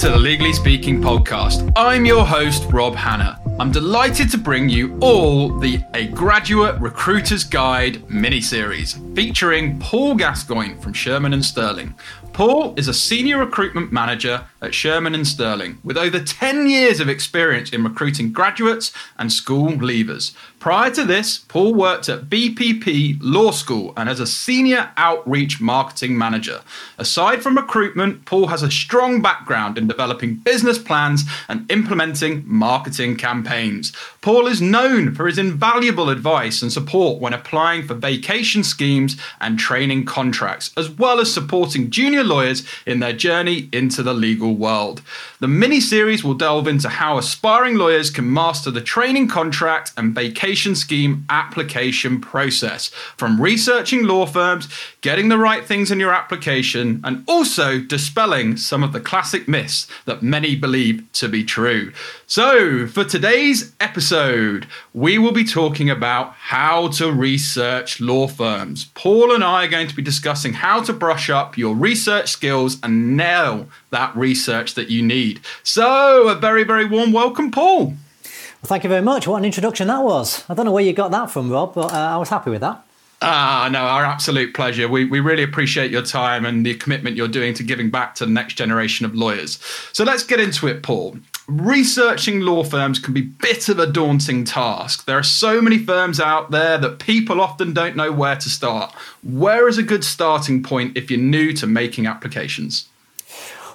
to the Legally Speaking podcast. I'm your host, Rob Hanna. I'm delighted to bring you all the A Graduate Recruiter's Guide mini series featuring Paul Gascoigne from Shearman and Sterling. Paul is a senior recruitment manager at Shearman and Sterling with over 10 years of experience in recruiting graduates and school leavers. Prior to this, Paul worked at BPP Law School and as a senior outreach marketing manager. Aside from recruitment, Paul has a strong background in developing business plans and implementing marketing campaigns. Paul is known for his invaluable advice and support when applying for vacation schemes and training contracts, as well as supporting junior lawyers in their journey into the legal world. The mini series will delve into how aspiring lawyers can master the training contract and vacation scheme application process, from researching law firms, getting the right things in your application, and also dispelling some of the classic myths that many believe to be true. So, for today's episode, we will be talking about how to research law firms. Paul and I are going to be discussing how to brush up your research skills and nail that research that you need. So, a very, very warm welcome, Paul. Well, thank you very much. What an introduction that was. I don't know where you got that from, Rob, but uh, I was happy with that. Ah, no, our absolute pleasure. We, we really appreciate your time and the commitment you're doing to giving back to the next generation of lawyers. So let's get into it, Paul. Researching law firms can be a bit of a daunting task. There are so many firms out there that people often don't know where to start. Where is a good starting point if you're new to making applications?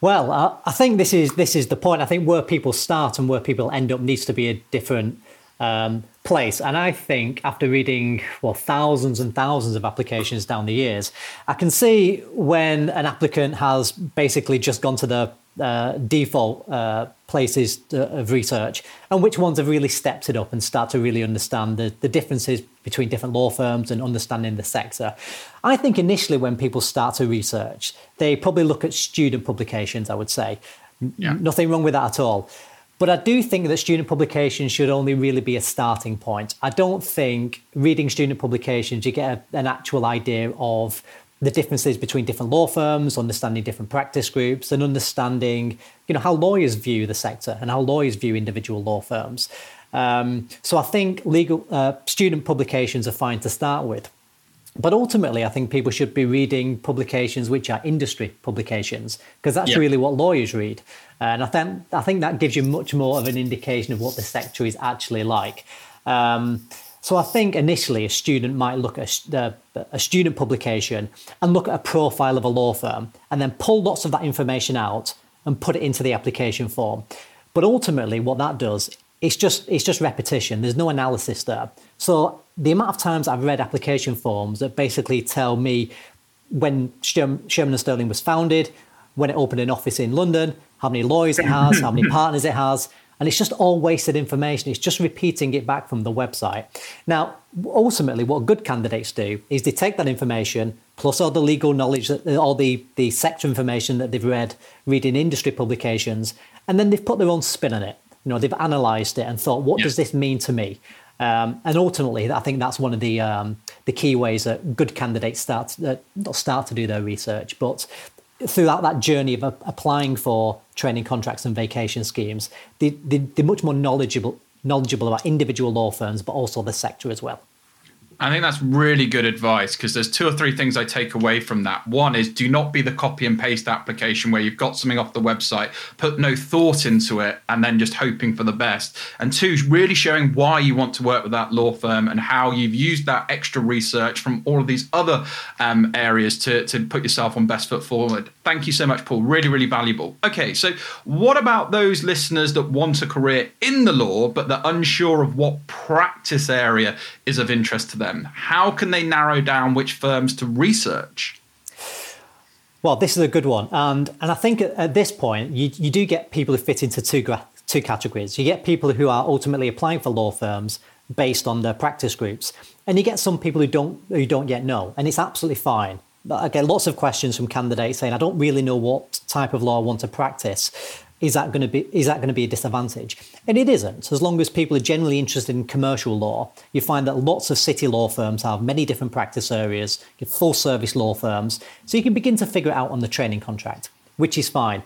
Well, I think this is this is the point. I think where people start and where people end up needs to be a different um, place. And I think after reading well thousands and thousands of applications down the years, I can see when an applicant has basically just gone to the uh, default uh, places of research and which ones have really stepped it up and start to really understand the, the differences between different law firms and understanding the sector. I think initially when people start to research, they probably look at student publications, I would say. Yeah. Nothing wrong with that at all. But I do think that student publications should only really be a starting point. I don't think reading student publications, you get a, an actual idea of the differences between different law firms, understanding different practice groups, and understanding, you know, how lawyers view the sector and how lawyers view individual law firms. Um, so I think legal uh, student publications are fine to start with. But ultimately, I think people should be reading publications which are industry publications because that's yeah. really what lawyers read. And I think I think that gives you much more of an indication of what the sector is actually like. Um, so I think initially a student might look at a, a, student publication and look at a profile of a law firm and then pull lots of that information out and put it into the application form. But ultimately, what that does, it's just it's just repetition. There's no analysis there. So the amount of times I've read application forms that basically tell me when Shearman and Sterling was founded, when it opened an office in London, how many lawyers it has, how many partners it has, and it's just all wasted information. It's just repeating it back from the website. Now, ultimately, what good candidates do is they take that information plus all the legal knowledge, that, all the, the sector information that they've read, reading industry publications, and then they've put their own spin on it. You know, they've analysed it and thought, what does this mean to me? Um, and ultimately, I think that's one of the um, the key ways that good candidates start uh, not start to do their research, but throughout that journey of applying for training contracts and vacation schemes, they, they, they're much more knowledgeable knowledgeable about individual law firms, but also the sector as well. I think that's really good advice because there's two or three things I take away from that. One is do not be the copy and paste application where you've got something off the website, put no thought into it, and then just hoping for the best. And two, really showing why you want to work with that law firm and how you've used that extra research from all of these other um, areas to, to put yourself on best foot forward. Thank you so much, Paul. Really, really valuable. Okay, so what about those listeners that want a career in the law but they're unsure of what practice area is of interest to them? Them? How can they narrow down which firms to research? Well, this is a good one. And, and I think at, this point, you, you do get people who fit into two, two categories. You get people who are ultimately applying for law firms based on their practice groups. And you get some people who don't, who don't yet know. And it's absolutely fine. I get lots of questions from candidates saying, I don't really know what type of law I want to practice is that going to be is that going to be a disadvantage? And it isn't. As long as people are generally interested in commercial law, you find that lots of city law firms have many different practice areas, full service law firms, so you can begin to figure it out on the training contract. which is fine.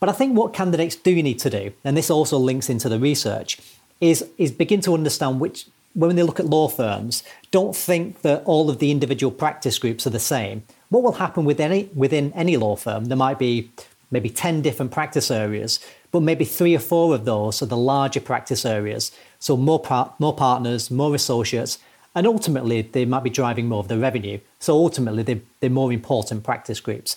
But I think what candidates do need to do, and this also links into the research, is is begin to understand which when they look at law firms, don't think that all of the individual practice groups are the same. What will happen with any, within any law firm? There might be maybe 10 different practice areas, but maybe three or four of those are the larger practice areas. So more, par- more partners, more associates, and ultimately they might be driving more of the revenue. So ultimately they're, they're more important practice groups.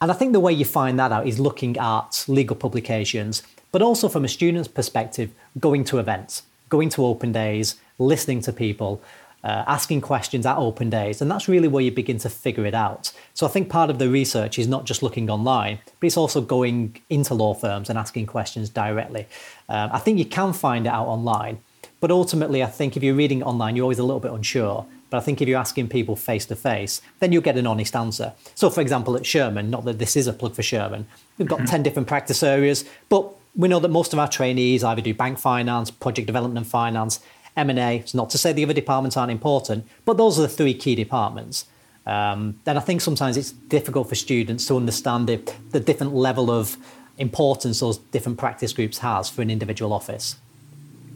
And I think the way you find that out is looking at legal publications, but also from a student's perspective, going to events, going to open days, listening to people, uh, asking questions at open days. And that's really where you begin to figure it out. So I think part of the research is not just looking online, but it's also going into law firms and asking questions directly. Um, I think you can find it out online, but ultimately, I think if you're reading online, you're always a little bit unsure. But I think if you're asking people face to face, then you'll get an honest answer. So, for example, at Shearman, not that this is a plug for Shearman, we've got mm-hmm. 10 different practice areas, but we know that most of our trainees either do bank finance, project development and finance, M&A. It's not to say the other departments aren't important, but those are the three key departments. Um, and I think sometimes it's difficult for students to understand the, the different level of importance those different practice groups has for an individual office.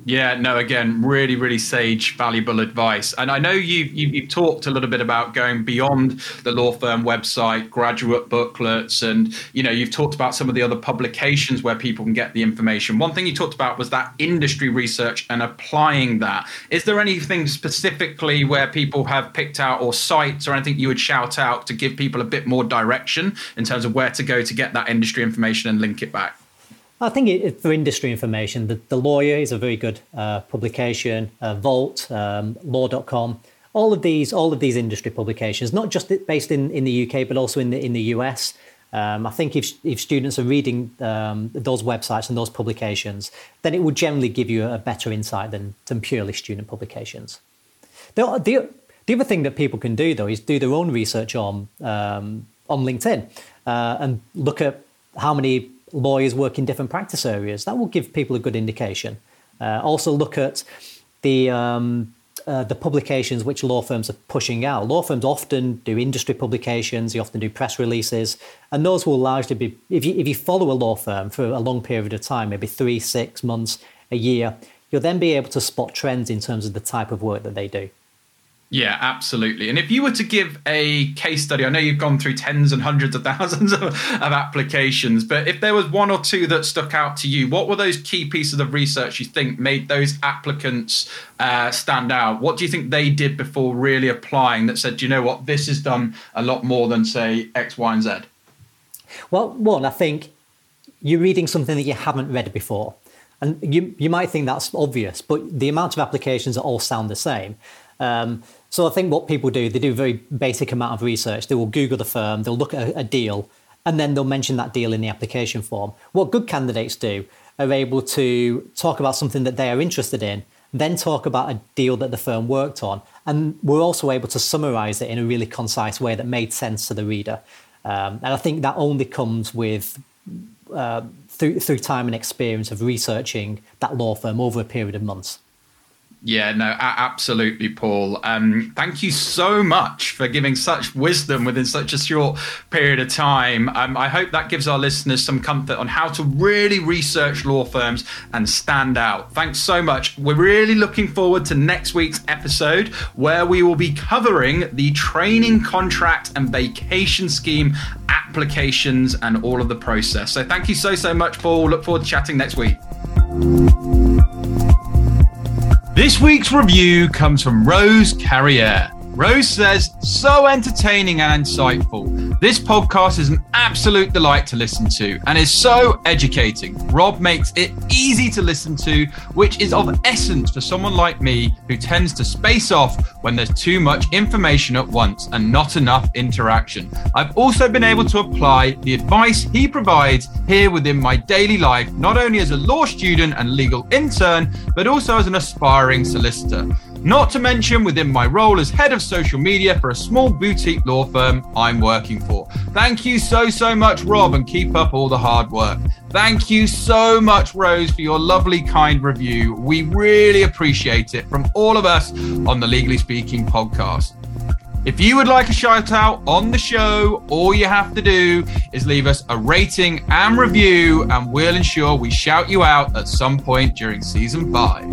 Yeah, no, again, really, really sage, valuable advice. And I know you, you, you've talked a little bit about going beyond the law firm website, graduate booklets, and, you know, you've talked about some of the other publications where people can get the information. One thing you talked about was that industry research and applying that. Is there anything specifically where people have picked out or sites or anything you would shout out to give people a bit more direction in terms of where to go to get that industry information and link it back? I think it, for industry information, the, the Lawyer is a very good uh, publication. Uh, Vault, um, Law.com, all of these, all of these industry publications, not just based in, in the UK, but also in the in the US. Um, I think if if students are reading um, those websites and those publications, then it would generally give you a better insight than than purely student publications. The, the, the other thing that people can do though is do their own research on um, on LinkedIn uh, and look at how many lawyers work in different practice areas. That will give people a good indication. Uh, also, look at the um, uh, the publications which law firms are pushing out. Law firms often do industry publications, they often do press releases, and those will largely be, if you, if you follow a law firm for a long period of time, maybe three, six months, a year, you'll then be able to spot trends in terms of the type of work that they do. Yeah, absolutely. And if you were to give a case study, I know you've gone through tens and hundreds of thousands of, of, applications, but if there was one or two that stuck out to you, what were those key pieces of research you think made those applicants uh, stand out? What do you think they did before really applying that said, you know what, this has done a lot more than, say, X, Y, and Z? Well, one, I think you're reading something that you haven't read before. And you, you might think that's obvious, but the amount of applications that all sound the same. Um, so I think what people do, they do a very basic amount of research. They will Google the firm, they'll look at a, a deal, and then they'll mention that deal in the application form. What good candidates do are able to talk about something that they are interested in, then talk about a deal that the firm worked on, and we're also able to summarize it in a really concise way that made sense to the reader. Um, and I think that only comes with uh, through, through time and experience of researching that law firm over a period of months. Yeah, no, absolutely, Paul. Um, thank you so much for giving such wisdom within such a short period of time. Um, I hope that gives our listeners some comfort on how to really research law firms and stand out. Thanks so much. We're really looking forward to next week's episode where we will be covering the training contract and vacation scheme applications and all of the process. So thank you so, so much, Paul. Look forward to chatting next week. This week's review comes from Rose Carrier. Rose says, so entertaining and insightful. This podcast is an absolute delight to listen to and is so educating. Rob makes it easy to listen to, which is of essence for someone like me who tends to space off when there's too much information at once and not enough interaction. I've also been able to apply the advice he provides here within my daily life, not only as a law student and legal intern, but also as an aspiring solicitor. Not to mention within my role as head of social media for a small boutique law firm I'm working for. Thank you so, so much, Rob, and keep up all the hard work. Thank you so much, Rose, for your lovely, kind review. We really appreciate it from all of us on the Legally Speaking podcast. If you would like a shout out on the show, all you have to do is leave us a rating and review, and we'll ensure we shout you out at some point during season five.